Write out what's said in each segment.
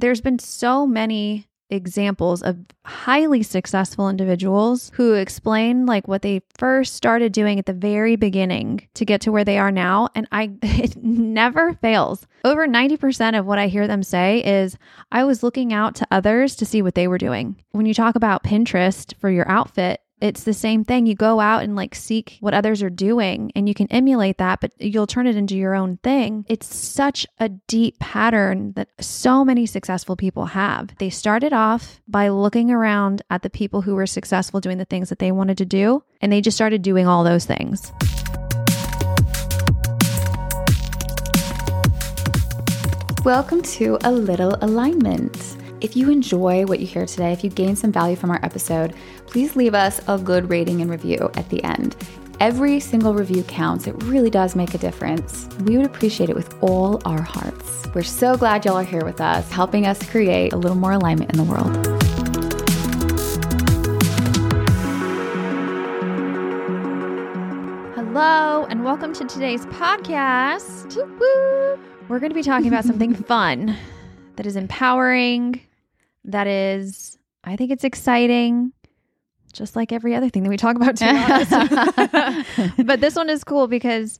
there's been so many examples of highly successful individuals who explain like what they first started doing at the very beginning to get to where they are now and I it never fails. Over 90% of what I hear them say is I was looking out to others to see what they were doing. When you talk about Pinterest for your outfit, it's the same thing. You go out and like seek what others are doing and you can emulate that, but you'll turn it into your own thing. It's such a deep pattern that so many successful people have. They started off by looking around at the people who were successful doing the things that they wanted to do, and they just started doing all those things. Welcome to A Little Alignment. If you enjoy what you hear today, if you gain some value from our episode, please leave us a good rating and review at the end. Every single review counts. It really does make a difference. We would appreciate it with all our hearts. We're so glad y'all are here with us, helping us create a little more alignment in the world. Hello, and welcome to today's podcast. We're going to be talking about something fun that is empowering, that is, I think it's exciting, just like every other thing that we talk about, to but this one is cool because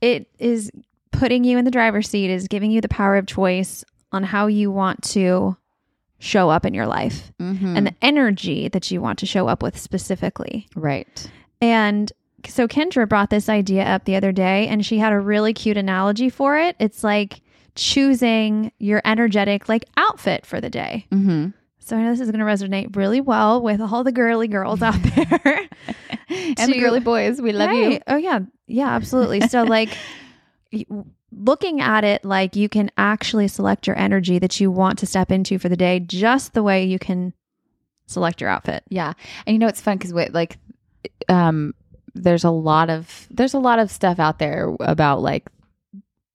it is putting you in the driver's seat, is giving you the power of choice on how you want to show up in your life Mm-hmm. and the energy that you want to show up with specifically. right. And so Kendra brought this idea up the other day and she had a really cute analogy for it. It's like choosing your energetic like outfit for the day. Mm-hmm. So I know this is going to resonate really well with all the girly girls out there. and the girly boys, we love you. Oh yeah. Yeah, absolutely. So like y- looking at it like you can actually select your energy that you want to step into for the day just the way you can select your outfit. Yeah. And you know it's fun because like um there's a lot of there's a lot of stuff out there about like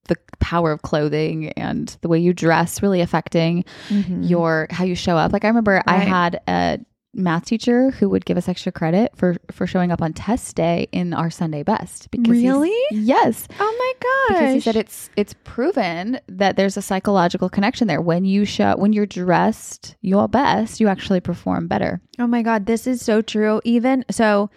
the power of clothing and the way you dress really affecting mm-hmm. your how you show up. Like I remember I had a math teacher who would give us extra credit for for showing up on test day in our Sunday best because Really? yes Oh my gosh. because he said it's it's proven that there's a psychological connection there when you show when you're dressed your best you actually perform better Oh my God, this is so true. Even so,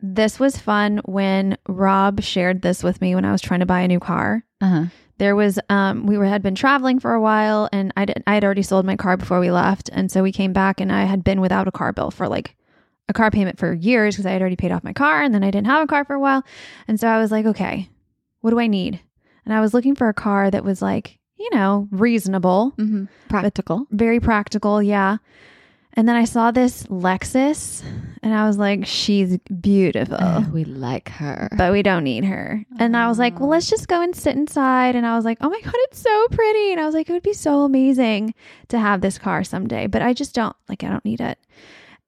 this was fun when Rob shared this with me when I was trying to buy a new car. Uh-huh There was, um, we were had been traveling for a while, and I did, I had already sold my car before we left, and so we came back, and I had been without a car bill for like a car payment for years because I had already paid off my car, and then I didn't have a car for a while, and so I was like, okay, what do I need? And I was looking for a car that was like, you know, reasonable, mm-hmm. practical very practical, yeah. And then I saw this Lexus and I was like, she's beautiful, we like her but we don't need her. And I was like, well, let's just go and sit inside. And I was like, oh my God, it's so pretty. And I was like, it would be so amazing to have this car someday, but I just don't, like, I don't need it.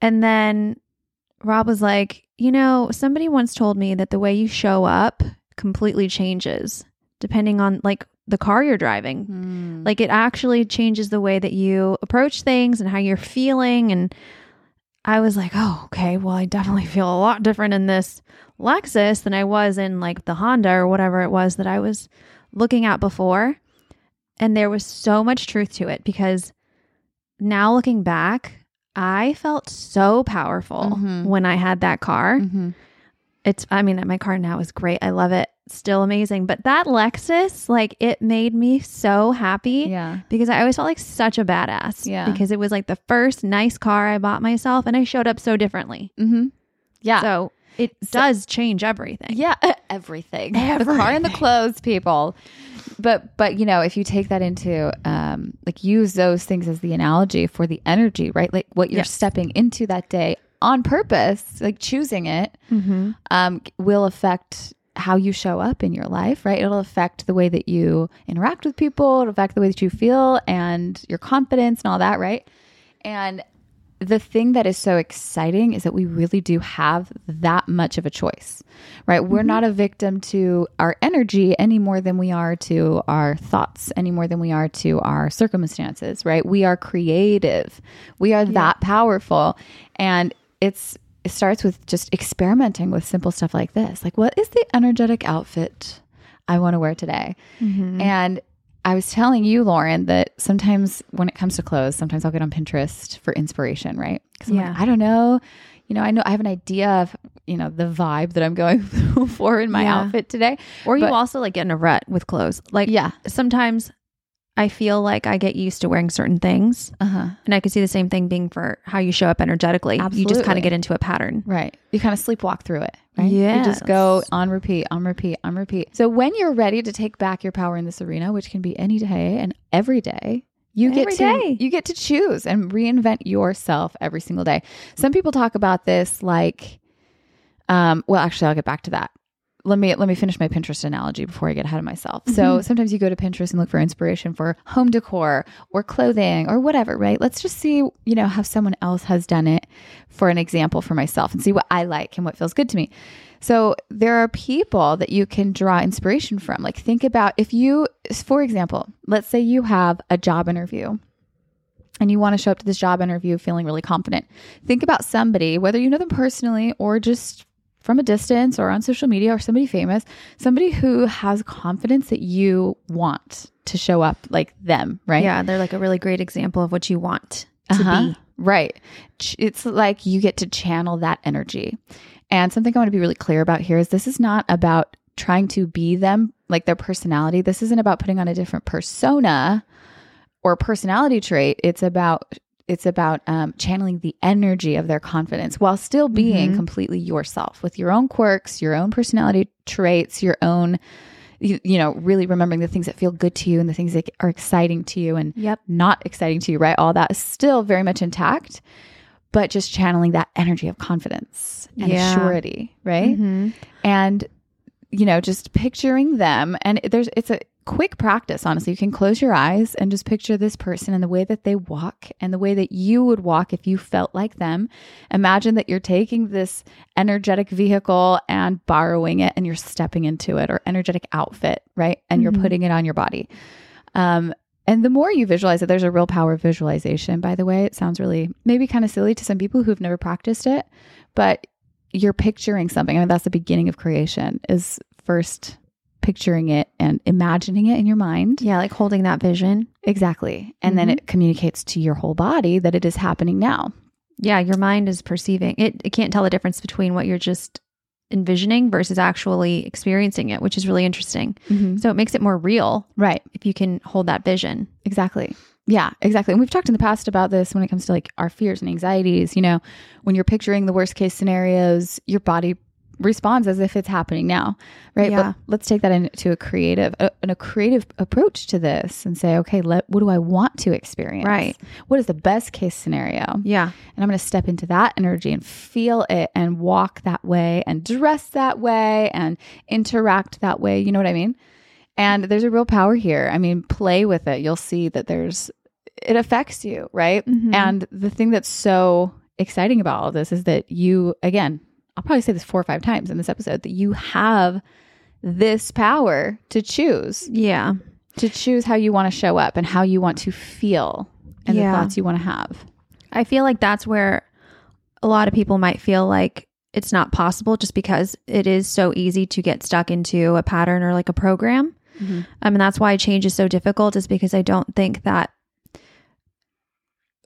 And then Rob was like, you know, somebody once told me that the way you show up completely changes depending on like the car you're driving. Mm. Like it actually changes the way that you approach things and how you're feeling. And I was like, oh, okay, well, I definitely feel a lot different in this Lexus than I was in like the Honda or whatever it was that I was looking at before. And there was so much truth to it because now looking back, I felt so powerful Mhm. when I had that car. Mhm. It's, I mean, my car now is great. I love it. Still amazing. But that Lexus, like, it made me so happy yeah because I always felt like such a badass. Yeah. Because it was like the first nice car I bought myself and I showed up so differently. mm-hmm. yeah So it So- does change everything. yeah everything. the car and the clothes people but but you know if you take that into um like use those things as the analogy for the energy right like what you're Yes. stepping into that day on purpose like choosing it Mm-hmm. um, will affect how you show up in your life, right? It'll affect the way that you interact with people, it'll affect the way that you feel and your confidence and all that, right? And the thing that is so exciting is that we really do have that much of a choice, right? We're mm-hmm. not a victim to our energy any more than we are to our thoughts, any more than we are to our circumstances, right? We are creative. We are that powerful. And it's, it starts with just experimenting with simple stuff like this. Like, what is the energetic outfit I want to wear today? Mm-hmm. And I was telling you, Lauren, that sometimes when it comes to clothes, sometimes I'll get on Pinterest for inspiration, right? Because Yeah. like, I don't know, you know, I know I have an idea of, you know, the vibe that I'm going for in my Yeah. outfit today. Or you But- also like get in a rut with clothes. Like Yeah. sometimes I feel like I get used to wearing certain things. Uh huh. And I could see the same thing being for how you show up energetically. You just kind of get into a pattern. Right. You kind of sleepwalk through it. Right. Yeah. You just go on repeat, on repeat, on repeat. So when you're ready to take back your power in this arena, which can be any day and every day, you get to day. you get to choose and reinvent yourself every single day. Some people talk about this like um well actually I'll get back to that. Let me let me finish my Pinterest analogy before I get ahead of myself. So mm-hmm. sometimes you go to Pinterest and look for inspiration for home decor or clothing or whatever, right? Let's just see, you know, how someone else has done it for an example for myself and see what I like and what feels good to me. So there are people that you can draw inspiration from. Like think about if you for example, let's say you have a job interview and you want to show up to this job interview feeling really confident. Think about somebody, whether you know them personally or just from a distance or on social media or somebody famous, somebody who has confidence that you want to show up like them, right? Yeah, they're like a really great example of what you want to Uh-huh. be. Right. It's like you get to channel that energy. And something I want to be really clear about here is this is not about trying to be them, like their personality. This isn't about putting on a different persona or personality trait. It's about it's about um, channeling the energy of their confidence while still being Mhm. completely yourself with your own quirks, your own personality traits, your own, you, you know, really remembering the things that feel good to you and the things that are exciting to you and Yep. not exciting to you, right? All that is still very much intact, but just channeling that energy of confidence and Yeah. surety, right? Mhm. And you know, just picturing them and there's it's a quick practice, honestly. You can close your eyes and just picture this person and the way that they walk and the way that you would walk if you felt like them. Imagine that you're taking this energetic vehicle and borrowing it and you're stepping into it or energetic outfit, right? And you're Mhm. putting it on your body. Um and the more you visualize it, there's a real power of visualization, by the way. It sounds really maybe kind of silly to some people who've never practiced it, but you're picturing something. I mean, that's the beginning of creation is first picturing it and imagining it in your mind. Yeah, like holding that vision. Exactly. And then Mhm. it communicates to your whole body that it is happening now. Yeah, your mind is perceiving it. It can't tell the difference between what you're just envisioning versus actually experiencing it, which is really interesting. So it makes it more real Right. if you can hold that vision. Exactly. Yeah, exactly. And we've talked in the past about this when it comes to like our fears and anxieties. You know, when you're picturing the worst case scenarios, your body responds as if it's happening now, right? Yeah. But let's take that into a creative, a, a creative approach to this and say, okay, let what do I want to experience? Right. What is the best case scenario? Yeah. And I'm going to step into that energy and feel it and walk that way and dress that way and interact that way. You know what I mean? And there's a real power here. I mean, play with it. You'll see that there's, it affects you, right? Mhm. And the thing that's so exciting about all of this is that you, again, I'll probably say this four or five times in this episode, that you have this power to choose, Yeah. to choose how you want to show up and how you want to feel and Yeah. the thoughts you want to have. I feel like that's where a lot of people might feel like it's not possible just because it is so easy to get stuck into a pattern or like a program. Mhm. Um, and that's why change is so difficult, is because I don't think that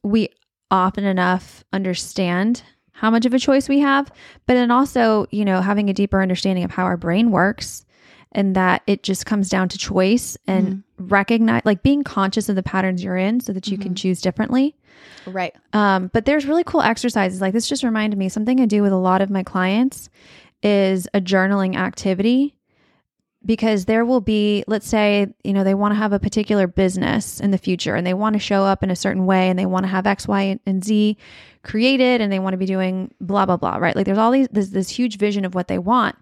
we often enough understand how much of a choice we have. But then also, you know, having a deeper understanding of how our brain works and that it just comes down to choice and recognize, like being conscious of the patterns you're in so that you can choose differently. Right. Um, but there's really cool exercises. Like this just reminded me something I do with a lot of my clients is a journaling activity because there will be, let's say, you know, they want to have a particular business in the future and they want to show up in a certain way and they want to have X, Y, and Z created and they want to be doing blah, blah, blah, right? Like there's all these, this, this huge vision of what they want.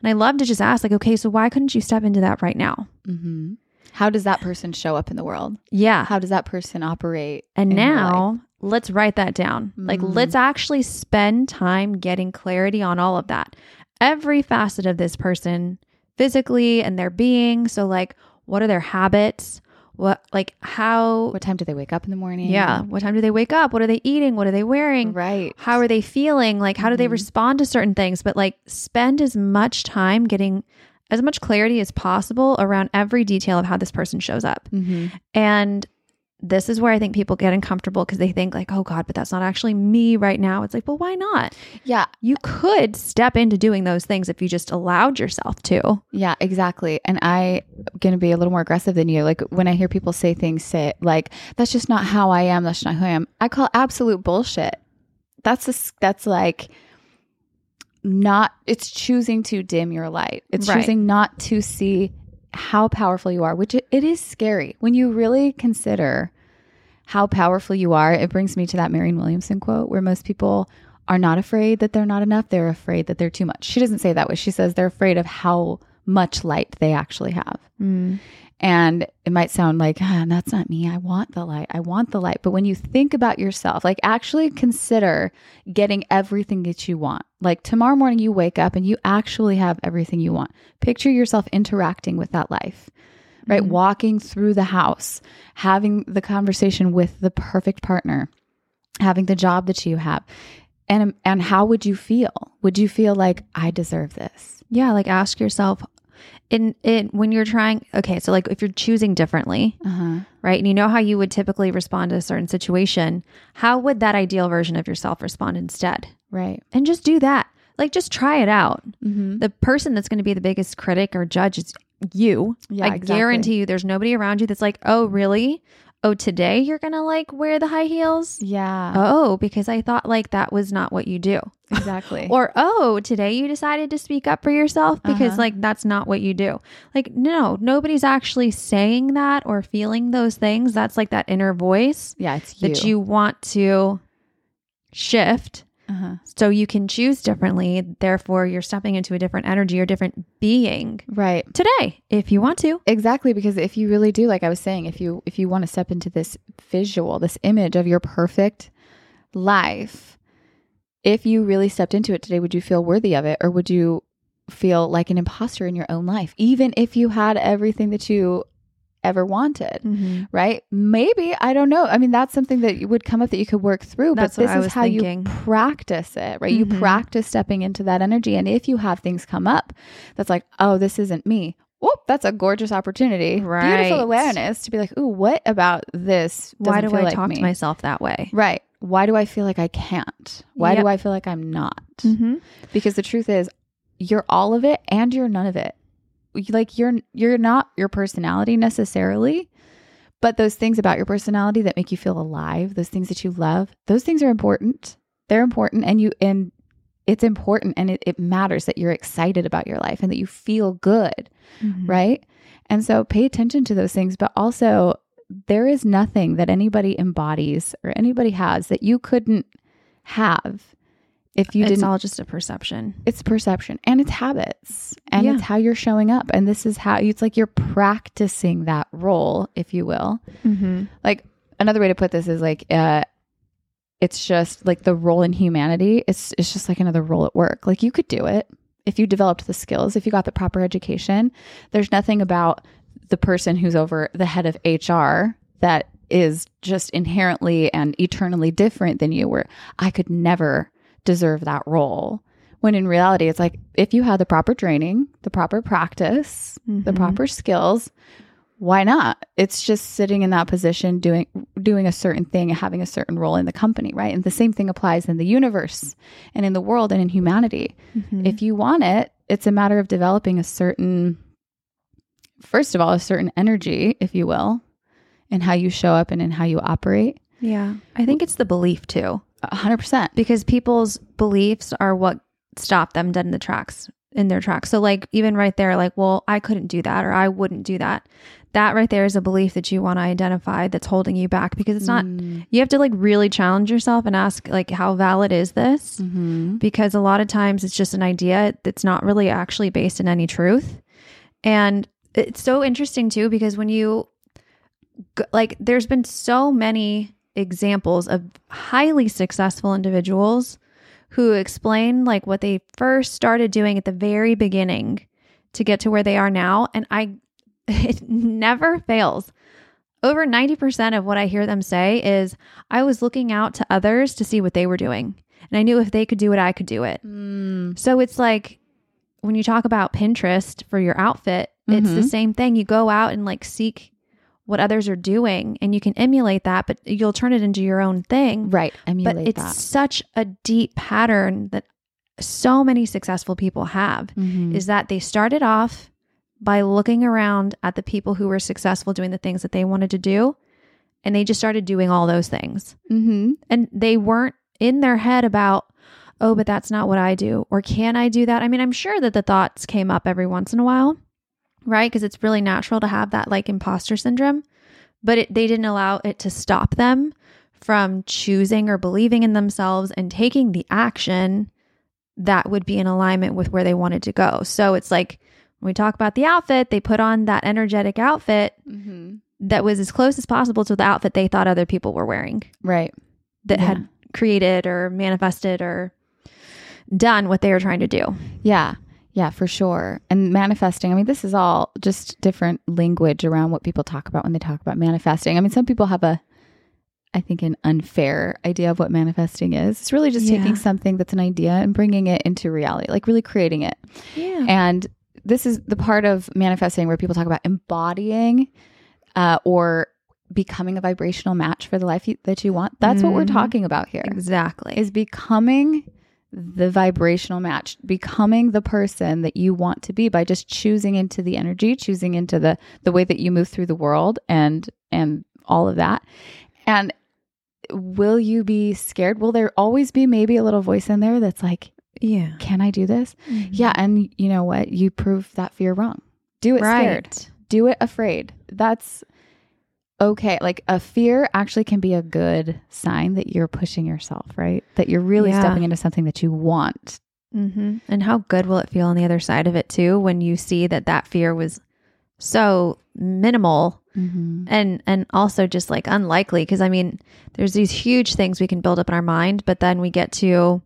And I love to just ask, like, okay, so why couldn't you step into that right now? Mm-hmm. How does that person show up in the world? Yeah. How does that person operate? And now let's write that down. Like, Mm. let's actually spend time getting clarity on all of that. Every facet of this person, physically and their being. So, like, what are their habits? What, like, how, what time do they wake up in the morning? yeah, what time do they wake up? What are they eating? What are they wearing? Right. How are they feeling? Like, how do they Mhm. respond to certain things? But, like, spend as much time getting as much clarity as possible around every detail of how this person shows up. Mm-hmm. And this is where I think people get uncomfortable because they think like, oh God, but that's not actually me right now. It's like, well, why not? Yeah. You could step into doing those things if you just allowed yourself to. Yeah, exactly. And I'm going to be a little more aggressive than you. Like when I hear people say things, say like, "That's just not how I am. That's not who I am." I call absolute bullshit. That's a, that's like not. It's choosing to dim your light. It's Right. choosing not to see how powerful you are, which it is scary when you really consider how powerful you are. It brings me to that Marianne Williamson quote where most people are not afraid that they're not enough. They're afraid that they're too much. She doesn't say that way. She says they're afraid of how much light they actually have. And it might sound like, ah, that's not me. I want the light. I want the light. But when you think about yourself, like actually consider getting everything that you want. Like tomorrow morning, you wake up and you actually have everything you want. Picture yourself interacting with that life, right? Walking through the house, having the conversation with the perfect partner, having the job that you have. And, and how would you feel? Would you feel like I deserve this? Yeah, like ask yourself in it when you're trying okay, so like if you're choosing differently, Uh-huh. right? And you know how you would typically respond to a certain situation, how would that ideal version of yourself respond instead? Right. And just do that. Like just try it out. Mm-hmm. The person that's going to be the biggest critic or judge is you. Yeah, I exactly. guarantee you there's nobody around you that's like, "Oh, really? Oh, today you're going to like wear the high heels?" Yeah. Oh, because I thought like that was not what you do. Exactly. Or, oh, today you decided to speak up for yourself because, Uh-huh. like, that's not what you do. Like, no, nobody's actually saying that or feeling those things. That's like that inner voice yeah, it's you. that you want to shift uh-huh. so you can choose differently. Therefore, you're stepping into a different energy or different being Right. today if you want to. Exactly because if you really do like I was saying if you if you want to step into this visual, this image of your perfect life, if you really stepped into it today, would you feel worthy of it or would you feel like an imposter in your own life even if you had everything that you ever wanted? right? Maybe I don't know. I mean, that's something that you would come up that you could work through. That's but this is how thinking. you practice it, right? You Mhm. practice stepping into that energy, and if you have things come up, that's like, oh, this isn't me. Whoop, that's a gorgeous opportunity. Right. Beautiful awareness to be like, ooh, what about this? Why do I like talk me? to myself that way? Right. Why do I feel like I can't? Why Yep. do I feel like I'm not? Mm-hmm. Because the truth is, you're all of it and you're none of it. Like you're you're not your personality necessarily, but those things about your personality that make you feel alive, those things that you love, those things are important. They're important and you and it's important and it, it matters that you're excited about your life and that you feel good, Mm-hmm. right? And so pay attention to those things, but also there is nothing that anybody embodies or anybody has that you couldn't have if you it's didn't all just a perception. it's perception and it's habits and Yeah. it's how you're showing up and this is how it's like you're practicing that role if you will Mm-hmm. like another way to put this is like uh it's just like the role in humanity it's it's just like another role at work like you could do it if you developed the skills if you got the proper education there's nothing about the person who's over the head of HR that is just inherently and eternally different than you where I could never deserve that role when in reality it's like if you had the proper training the proper practice the Mhm. proper skills why not it's just sitting in that position doing doing a certain thing and having a certain role in the company right and the same thing applies in the universe and in the world and in humanity Mhm. if you want it it's a matter of developing a certain first of all a certain energy if you will in how you show up and in how you operate yeah, I think it's the belief too. 100% because people's beliefs are what stop them dead in the tracks in their tracks. So like even right there, like, well, I couldn't do that or I wouldn't do that. That right there is a belief that you want to identify that's holding you back because it's not Mm. you have to like really challenge yourself and ask like how valid is this? Mhm. Because a lot of times it's just an idea that's not really actually based in any truth. And it's so interesting too because when you like there's been so many examples of highly successful individuals who explain like what they first started doing at the very beginning to get to where they are now and I it never fails. Over 90% of what I hear them say is I was looking out to others to see what they were doing and I knew if they could do it I could do it. Mm. So it's like when you talk about Pinterest for your outfit, it's the Mhm. same thing. You go out and like seek what others are doing and you can emulate that, but you'll turn it into your own thing. Right. Emulate But it's that. such a deep pattern that so many successful people have Mhm. is that they started off by looking around at the people who were successful doing the things that they wanted to do and they just started doing all those things. Mhm. And they weren't in their head about, oh, but that's not what I do. Or can I do that? I mean, I'm sure that the thoughts came up every once in a while, right? Because it's really natural to have that like imposter syndrome, but it, they didn't allow it to stop them from choosing or believing in themselves and taking the action that would be in alignment with where they wanted to go. So it's like when we talk about the outfit, they put on that energetic outfit Mhm. that was as close as possible to the outfit they thought other people were wearing Right. that Yeah. had created or manifested or done what they were trying to do. Yeah. Yeah, for sure. And manifesting, I mean, this is all just different language around what people talk about when they talk about manifesting. I mean, some people have a, I think, an unfair idea of what manifesting is. It's really just Yeah. taking something that's an idea and bringing it into reality, like really creating it. Yeah. And this is the part of manifesting where people talk about embodying uh, or becoming a vibrational match for the life you, that you want. That's what we're Mhm. talking about here exactly. is becoming the vibrational match, becoming the person that you want to be by just choosing into the energy, choosing into the the way that you move through the world and and all of that. And will you be scared? Will there always be maybe a little voice in there that's like, yeah. "Can I do this?" Mm-hmm. Yeah, and you know what? You prove that fear wrong. Do it scared. Do it afraid. That's okay. Like a fear actually can be a good sign that you're pushing yourself, right? That you're really Yeah. stepping into something that you want. hmm And how good will it feel on the other side of it too when you see that that fear was so minimal Mm-hmm. and and also just like unlikely because I mean there's these huge things we can build up in our mind but then we get to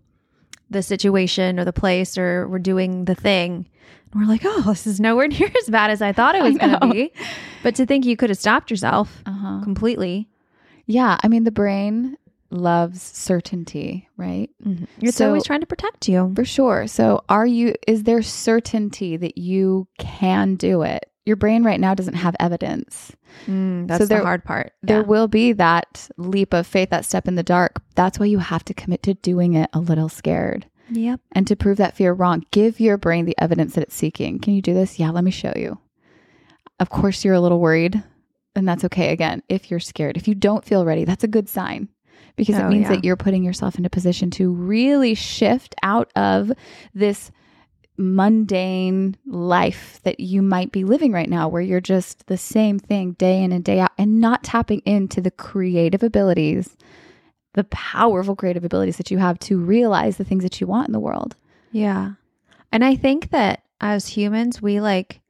the situation or the place or we're doing the thing and we're like oh this is nowhere near as bad as I thought it was going to be but to think you could have stopped yourself Uh-huh. completely Yeah. I mean, the brain loves certainty, right? it's So- always trying to protect you For sure. So, are you, is there certainty that you can do it? Your brain right now doesn't have evidence. Mm, that's there- the hard part There will be that leap of faith, that step in the dark. That's why you have to commit to doing it a little scared. yep And to prove that fear wrong, give your brain the evidence that it's seeking. Can you do this? Yeah, let me show you. Of course, you're a little worried, and that's okay. Again, if you're scared, if you don't feel ready, that's a good sign because it Oh, means yeah. that you're putting yourself in a position to really shift out of this mundane life that you might be living right now, where you're just the same thing day in and day out and not tapping into the creative abilities, the powerful creative abilities that you have to realize the things that you want in the world. Yeah. And I think that as humans, we like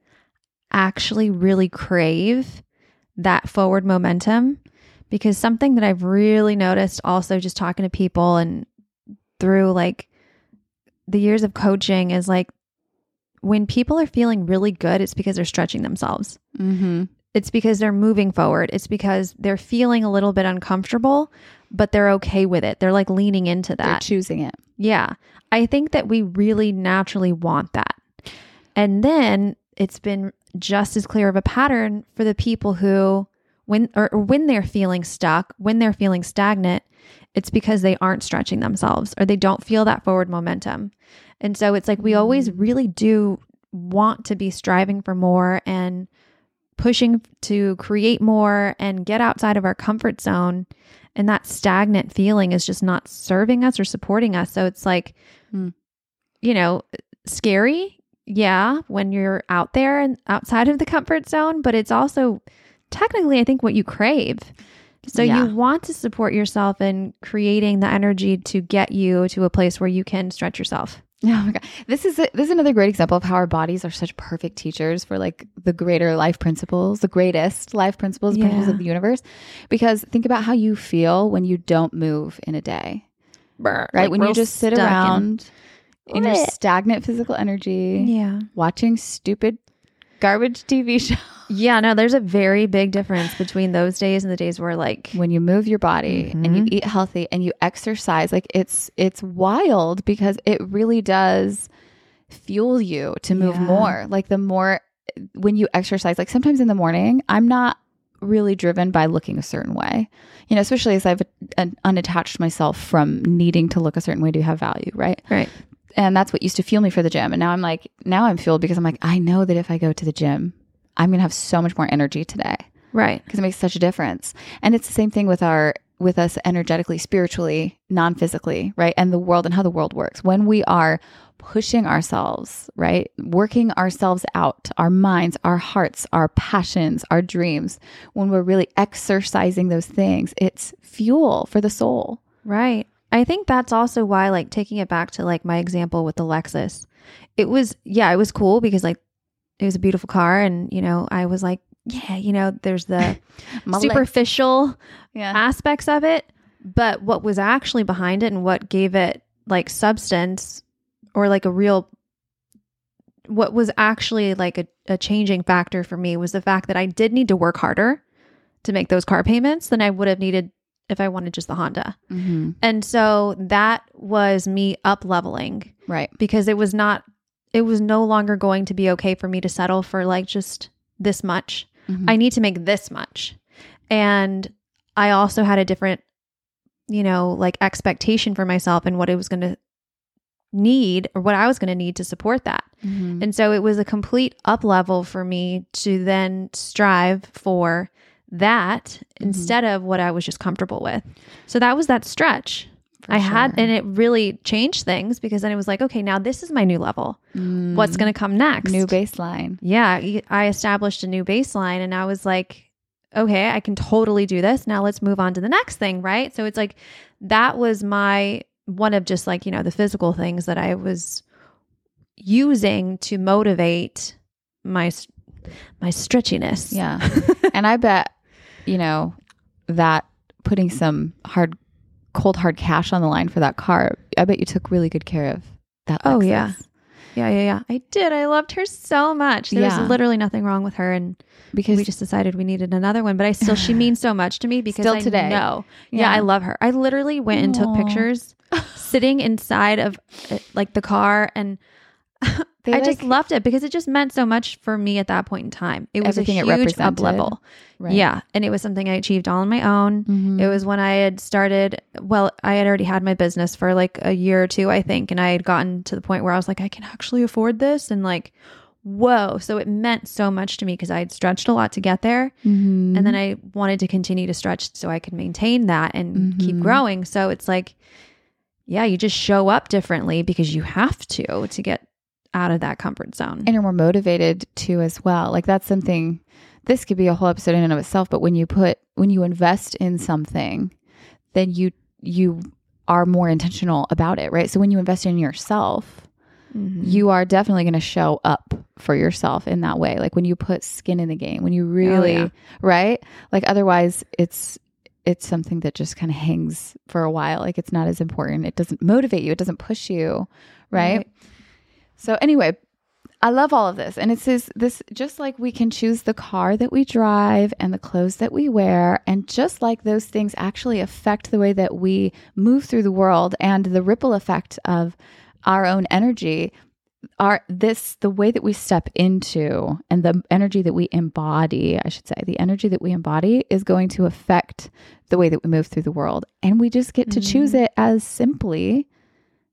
actually really crave that forward momentum because something that I've really noticed also just talking to people and through like the years of coaching is like when people are feeling really good, it's because they're stretching themselves. Mm-hmm. It's because they're moving forward. It's because they're feeling a little bit uncomfortable, but they're okay with it. They're like leaning into They're that. choosing it. Yeah. I think that we really naturally want that. And then it's been just as clear of a pattern for the people who when or, or when they're feeling stuck, when they're feeling stagnant, it's because they aren't stretching themselves or they don't feel that forward momentum. And so it's like we always really do want to be striving for more and pushing to create more and get outside of our comfort zone. And that stagnant feeling is just not serving us or supporting us. So it's like, Hmm. you know, scary. Yeah, when you're out there and outside of the comfort zone, but it's also technically, I think, what you crave. So Yeah. you want to support yourself in creating the energy to get you to a place where you can stretch yourself. Oh my god, this is a, this is another great example of how our bodies are such perfect teachers for like the greater life principles, the greatest life principles, principles of the universe. Because think about how you feel when you don't move in a day, right? Like when you just sit stuck in- around in your stagnant physical energy, Yeah. watching stupid garbage TV show. Yeah, no, there's a very big difference between those days and the days where like when you move your body and you Mhm. eat healthy and you exercise like it's it's wild because it really does fuel you to move Yeah. more. Like the more when you exercise, like sometimes in the morning, I'm not really driven by looking a certain way. You know, especially as I've uh, unattached myself from needing to look a certain way to have value, right? Right. And that's what used to fuel me for the gym. And now I'm like, now I'm fueled because I'm like, I know that if I go to the gym, I'm going to have so much more energy today Right. because it makes such a difference. And it's the same thing with our with us energetically, spiritually, non-physically, right? And the world and how the world works. When we are pushing ourselves, right? Working ourselves out, our minds, our hearts, our passions, our dreams, when we're really exercising those things, it's fuel for the soul. Right. I think that's also why, like, taking it back to like my example with the Lexus, it was, yeah, it was cool because like it was a beautiful car. And, you know, I was like, yeah, you know, there's the superficial Yeah. aspects of it. But what was actually behind it and what gave it like substance or like a real, what was actually like a, a changing factor for me was the fact that I did need to work harder to make those car payments than I would have needed if I wanted just the Honda. Mhm. And so that was me up leveling Right. because it was not, it was no longer going to be okay for me to settle for like just this much. Mhm. I need to make this much. And I also had a different, you know, like expectation for myself and what it was going to need or what I was going to need to support that. Mhm. And so it was a complete up level for me to then strive for that instead of what I was just comfortable with. So that was that stretch. For I had, and it really changed things because then it was like, okay, now this is my new level. What's Mm. going to come next? new baseline? yeah, I established a new baseline and I was like, okay, I can totally do this. Now let's move on to the next thing, right? So it's like that was my one of just like, you know, the physical things that I was using to motivate my my stretchiness. Yeah. and I bet, you know, that putting some hard, cold, hard cash on the line for that car, I bet you took really good care of that. Oh, Lexus. yeah. Yeah, yeah, yeah. I did. I loved her so much. There Yeah. was literally nothing wrong with her and Because we just decided we needed another one, but I still she means so much to me because Still I today. no, Yeah. Yeah. I love her. I literally went and took pictures sitting inside of uh, like the car and They, I just loved it because it just meant so much for me at that point in time. It was a huge up level. Right. Yeah, and it was something I achieved all on my own. Mhm. It was when I had started, well, I had already had my business for like a year or two, I think. And I had gotten to the point where I was like, I can actually afford this. And like, whoa. So it meant so much to me because I had stretched a lot to get there. Mhm. And then I wanted to continue to stretch so I could maintain that and keep Mhm. growing. So it's like, yeah, you just show up differently because you have to to get out of that comfort zone. and you're more motivated to as well. Like that's something this could be a whole episode in and of itself, but when you put when you invest in something, then you you are more intentional about it, right? So when you invest in yourself, Mhm. you are definitely going to show up for yourself in that way. Like when you put skin in the game, when you really, yeah. right? Like otherwise it's it's something that just kind of hangs for a while. Like it's not as important. It doesn't motivate you. It doesn't push you, right? Right. So anyway, I love all of this. And it's this, this just like we can choose the car that we drive and the clothes that we wear. And just like those things actually affect the way that we move through the world and the ripple effect of our own energy are this the way that we step into and the energy that we embody i should say the energy that we embody is going to affect the way that we move through the world and we just get to choose mm-hmm. it as simply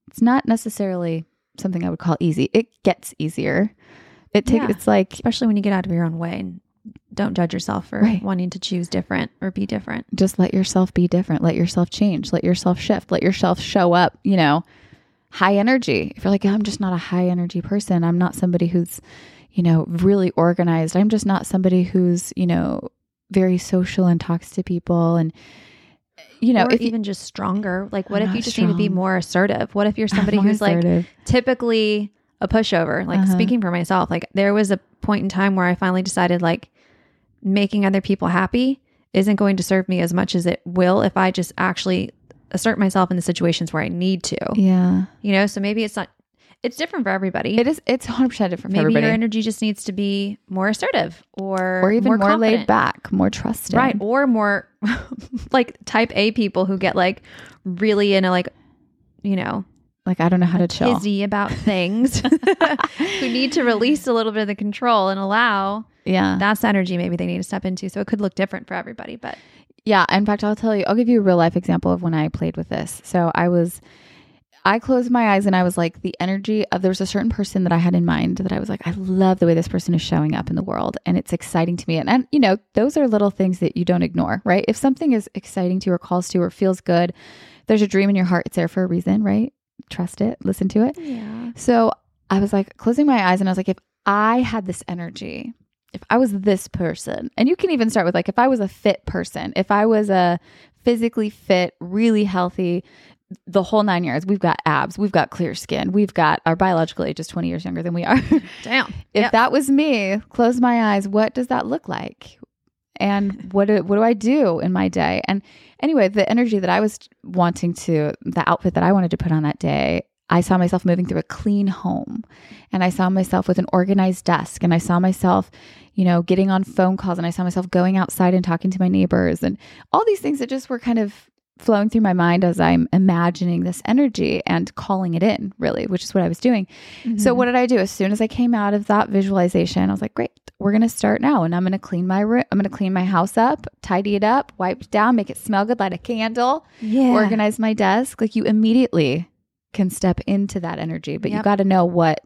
it's not necessarily something i would call easy. It gets easier. It takes Yeah. it's like Especially when you get out of your own way and don't judge yourself for Right. wanting to choose different or be different. just let yourself be different. Let yourself change. Let yourself shift. Let yourself show up you know high energy. If you're like i'm just not a high energy person. I'm not somebody who's you know really organized. I'm just not somebody who's you know very social and talks to people and you know or if you- even just stronger. Like, what if you just need to be more assertive? What if you're somebody who's like typically a pushover? Like, Uh-huh. speaking for myself, like, there was a point in time where I finally decided, like, making other people happy isn't going to serve me as much as it will if I just actually assert myself in the situations where I need to. yeah You know, so maybe it's not, it's different for everybody. it is it's 100% different for maybe everybody your energy just needs to be more assertive or or even more, laid back more trusting Right. Or more like type A people who get like really in a like, you know, like I don't know how to chill. Busy about things who need to release a little bit of the control and allow Yeah. that's the energy maybe they need to step into. So it could look different for everybody, but Yeah, in fact, I'll tell you, I'll give you a real life example of when I played with this. So I was, I closed my eyes and I was like, the energy of, there was a certain person that I had in mind that I was like, I love the way this person is showing up in the world and it's exciting to me. And, and, you know, those are little things that you don't ignore, right? If something is exciting to you or calls to you or feels good, there's a dream in your heart. It's there for a reason, right? Trust it, listen to it. yeah. So I was like closing my eyes and I was like, if I had this energy, if I was this person, and you can even start with like, if I was a fit person, if I was a physically fit, really healthy, the whole nine yards, we've got abs, we've got clear skin, we've got our biological age is 20 years younger than we are. Damn. if Yep. that was me, close my eyes, what does that look like? And what do, what do I do in my day? And anyway, the energy that I was wanting to, the outfit that I wanted to put on that day, I saw myself moving through a clean home and I saw myself with an organized desk and I saw myself, you know, getting on phone calls and I saw myself going outside and talking to my neighbors and all these things that just were kind of flowing through my mind as I'm imagining this energy and calling it in, really, which is what I was doing. So Mhm. what did I do? As soon as I came out of that visualization, I was like, "Great, we're going to start now, and I'm going to clean my room. I'm going to clean my house up, tidy it up, wipe it down, make it smell good, light a candle, yeah. organize my desk." Like you immediately can step into that energy, but you Yep. got to know what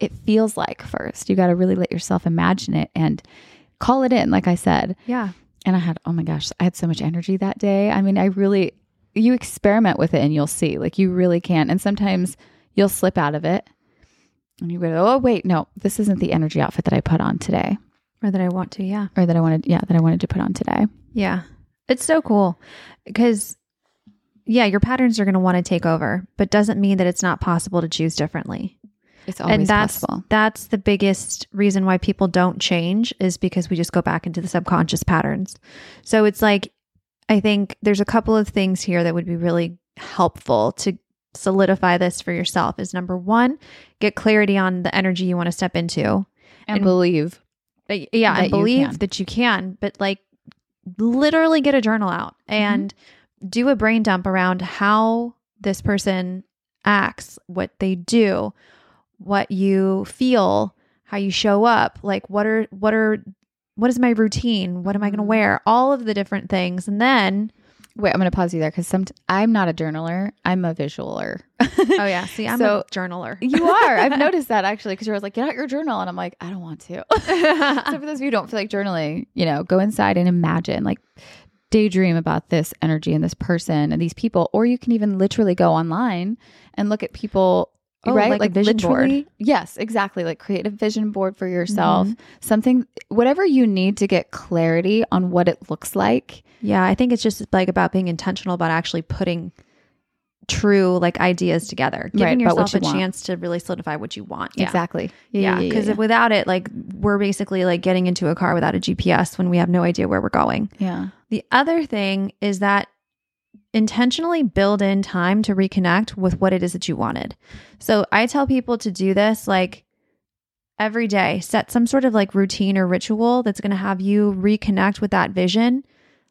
it feels like first. You got to really let yourself imagine it and call it in, like I said. Yeah. And I had, oh my gosh, I had so much energy that day. I mean, I really, you experiment with it and you'll see, like, you really can. And sometimes you'll slip out of it and you go, oh, wait, no, this isn't the energy outfit that I put on today Or that I want to. Yeah. or that I wanted, yeah, that I wanted to put on today. Yeah. It's so cool because, yeah, your patterns are going to want to take over, but doesn't mean that it's not possible to choose differently. It's always and that's possible. that's the biggest reason why people don't change is because we just go back into the subconscious patterns. So it's like I think there's a couple of things here that would be really helpful to solidify this for yourself. Is number 1, get clarity on the energy you want to step into. And, and- believe. Yeah, That I you believe can. that you can, but like literally get a journal out Mm-hmm. and do a brain dump around how this person acts, what they do, what you feel, how you show up, like what are what are what is my routine? What am I going to Mhm. wear? All of the different things. And then Wait, I'm going to pause you there because some I'm not a journaler. I'm a visualer. oh yeah, see, I'm So- a journaler. you are. I've noticed that actually because you're always like, get out your journal. And I'm like, I don't want to. so for those of you who don't feel like journaling, you know, go inside and imagine, like daydream about this energy and this person and these people. Or you can even literally go online and look at people. Oh, right? like a vision board. yes, exactly. Like create a vision board for yourself. Mhm. Something, whatever you need to get clarity on what it looks like. Yeah, I think it's just like about being intentional about actually putting true like ideas together, giving Right, yourself a you want. chance to really solidify what you want. Yeah. Exactly. Yeah, because without it, like we're basically like getting into a car without a GPS when we have no idea where we're going. yeah. The other thing is that intentionally build in time to reconnect with what it is that you wanted. So I tell people to do this like every day, set some sort of like routine or ritual that's going to have you reconnect with that vision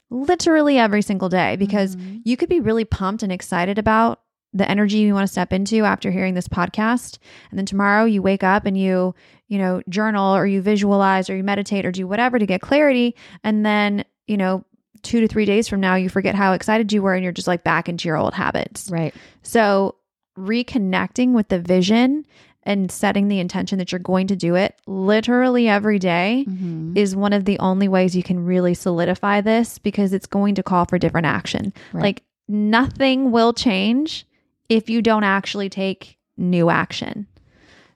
literally every single day because Mhm. you could be really pumped and excited about the energy you want to step into after hearing this podcast and then tomorrow you wake up and you you know journal or you visualize or you meditate or do whatever to get clarity and then you know 2 to 3 days from now you forget how excited you were and you're just like back into your old habits right. so reconnecting with the vision and setting the intention that you're going to do it literally every day Mhm. is one of the only ways you can really solidify this because it's going to call for different action. Right. Like nothing will change if you don't actually take new action.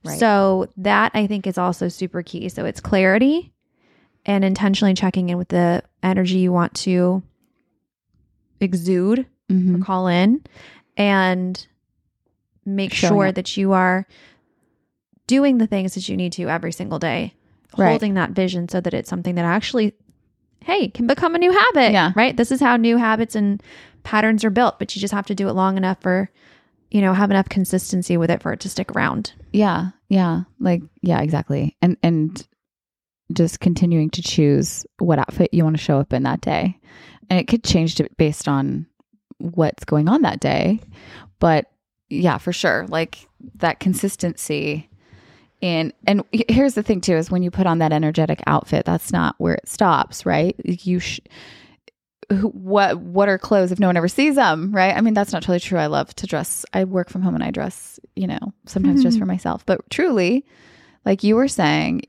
Right. So that I think is also super key. So it's clarity and intentionally checking in with the energy you want to exude Mhm. or call in and make Showing sure up. that you are doing the things that you need to every single day Right. holding that vision so that it's something that actually hey can become a new habit Yeah. right this is how new habits and patterns are built but you just have to do it long enough for you know have enough consistency with it for it to stick around Yeah, yeah, like yeah, exactly. And and just continuing to choose what outfit you want to show up in that day. And it could change based on what's going on that day, but yeah, for sure. Like that consistency in and here's the thing too is when you put on that energetic outfit, that's not where it stops, right? You sh- what what are clothes if no one ever sees them, right? I mean, that's not totally true. I love to dress. I work from home and I dress, you know, sometimes just mm-hmm. for myself. But truly, like you were saying,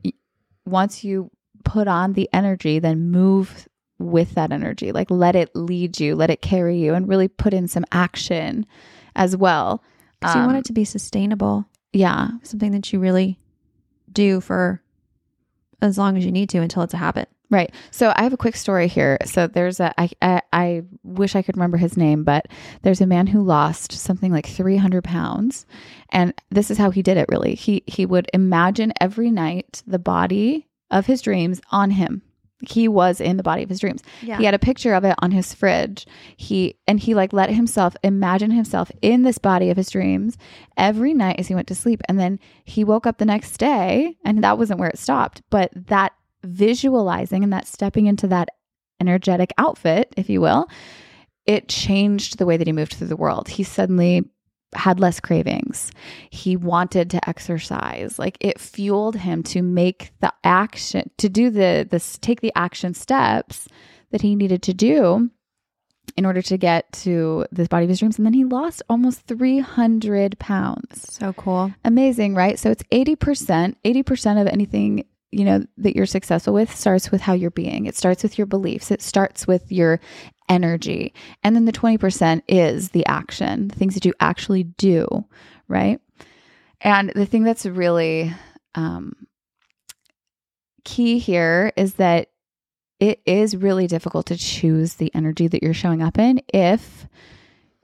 once you put on the energy, then move with that energy. Like let it lead you, let it carry you, and really put in some action as well. Because you want Um, it to be sustainable, yeah, something that you really do for as long as you need to until it's a habit. Right. So I have a quick story here. So there's a I I, I wish I could remember his name, but there's a man who lost something like 300 pounds, and this is how he did it. Really, he he would imagine every night the body of his dreams on him. He was in the body of his dreams. Yeah. He had a picture of it on his fridge. He and he like let himself imagine himself in this body of his dreams every night as he went to sleep. And then he woke up the next day and that wasn't where it stopped, but that visualizing and that stepping into that energetic outfit, if you will, it changed the way that he moved through the world. He suddenly had less cravings. He wanted to exercise. Like it fueled him to make the action to do the this take the action steps that he needed to do in order to get to this body of his dreams and then he lost almost 300 pounds. So cool. Amazing, right? So it's 80%, 80% of anything, you know, that you're successful with starts with how you're being. It starts with your beliefs. It starts with your energy. And then the 20% is the action, the things that you actually do, right? And the thing that's really um, key here is that it is really difficult to choose the energy that you're showing up in if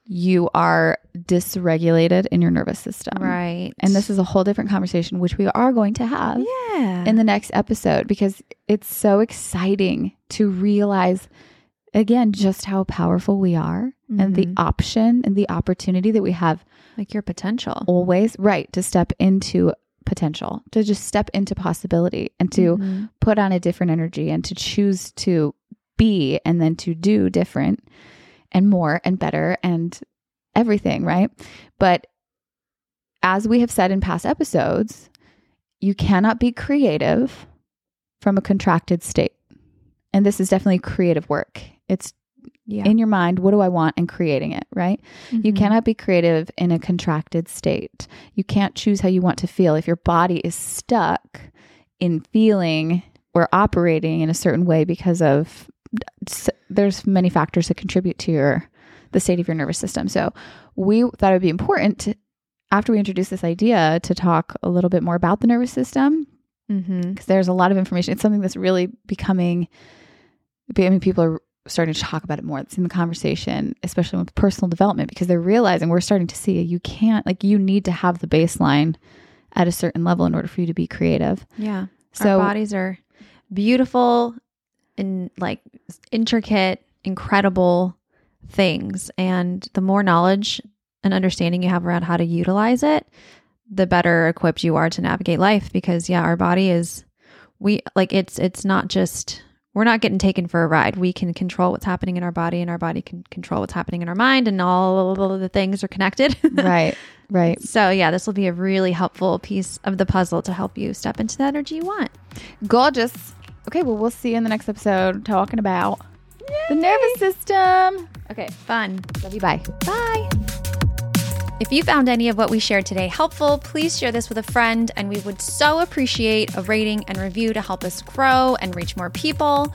you are dysregulated in your nervous system. Right. And this is a whole different conversation, which we are going to have yeah. in the next episode because it's so exciting to realize again just how powerful we are and the Mhm. option and the opportunity that we have like your potential. always right to step into potential to just step into possibility and to Mhm. put on a different energy and to choose to be and then to do different and more and better and everything, right? But as we have said in past episodes, you cannot be creative from a contracted state. And this is definitely creative work. It's yeah. in your mind, what do I want, and creating it, right? You Mhm. cannot be creative in a contracted state. You can't choose how you want to feel. If your body is stuck in feeling or operating in a certain way because of there's many factors that contribute to your the state of your nervous system. So we thought it would be important to, after we introduce this idea to talk a little bit more about the nervous system mm-hmm. because there's a lot of information. It's something that's really becoming. I mean, people are starting to talk about it more. It's in the conversation, especially with personal development, because they're realizing we're starting to see you can't like you need to have the baseline at a certain level in order for you to be creative. Yeah. So Our bodies are beautiful and like intricate, incredible things. And the more knowledge and understanding you have around how to utilize it, the better equipped you are to navigate life. Because yeah, our body is we like it's it's not just we're not getting taken for a ride. We can control what's happening in our body, and our body can control what's happening in our mind, and all of the things are connected. right, right, So, yeah, this will be a really helpful piece of the puzzle to help you step into the energy you want. gorgeous. Okay, well, we'll see you in the next episode talking about the nervous system. Okay, Fun. love you. Bye. Bye. If you found any of what we shared today helpful, please share this with a friend, and we would so appreciate a rating and review to help us grow and reach more people.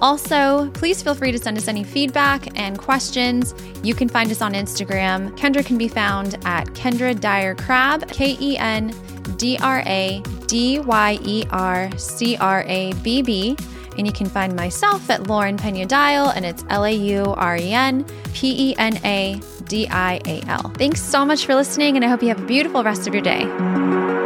Also, please feel free to send us any feedback and questions. You can find us on Instagram. Kendra can be found at Kendra Dyer Crabb, K E N D R A D Y E R C R A B B. And you can find myself at Lauren Pena Dial, and it's L A U R E N P E N A D I A L. Thanks so much for listening, and I hope you have a beautiful rest of your day.